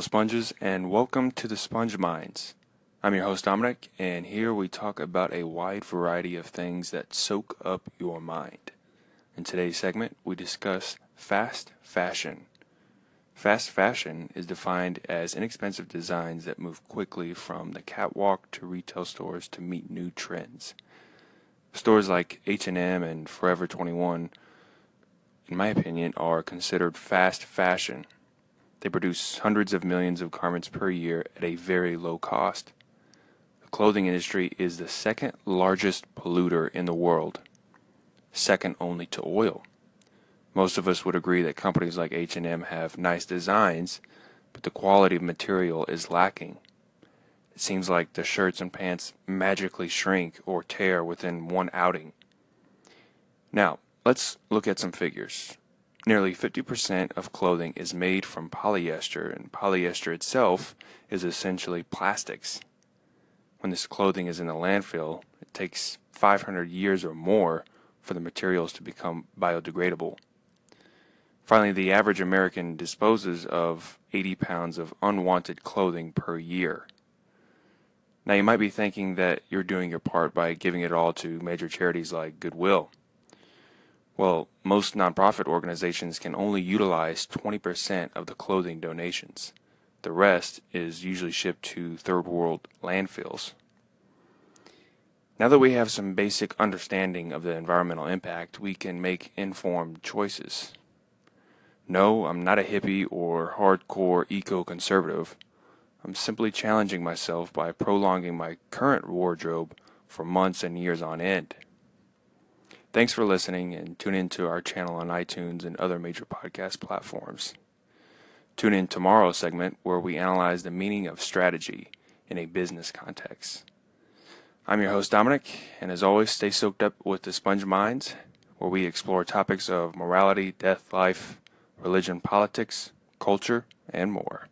sponges, and welcome to the Sponge Minds. I'm your host Dominic, and here we talk about a wide variety of things that soak up your mind. In today's segment, we discuss fast fashion. Fast fashion is defined as inexpensive designs that move quickly from the catwalk to retail stores to meet new trends. Stores like H&M and Forever 21, in my opinion, are considered fast fashion they produce hundreds of millions of garments per year at a very low cost. The clothing industry is the second largest polluter in the world, second only to oil. Most of us would agree that companies like H&M have nice designs, but the quality of material is lacking. It seems like the shirts and pants magically shrink or tear within one outing. Now, let's look at some figures. Nearly 50% of clothing is made from polyester, and polyester itself is essentially plastics. When this clothing is in the landfill, it takes 500 years or more for the materials to become biodegradable. Finally, the average American disposes of 80 pounds of unwanted clothing per year. Now, you might be thinking that you're doing your part by giving it all to major charities like Goodwill. Well, most nonprofit organizations can only utilize 20% of the clothing donations. The rest is usually shipped to third world landfills. Now that we have some basic understanding of the environmental impact, we can make informed choices. No, I'm not a hippie or hardcore eco conservative. I'm simply challenging myself by prolonging my current wardrobe for months and years on end. Thanks for listening and tune in to our channel on iTunes and other major podcast platforms. Tune in tomorrow's segment where we analyze the meaning of strategy in a business context. I'm your host Dominic, and as always, stay soaked up with the Sponge Minds, where we explore topics of morality, death, life, religion, politics, culture, and more.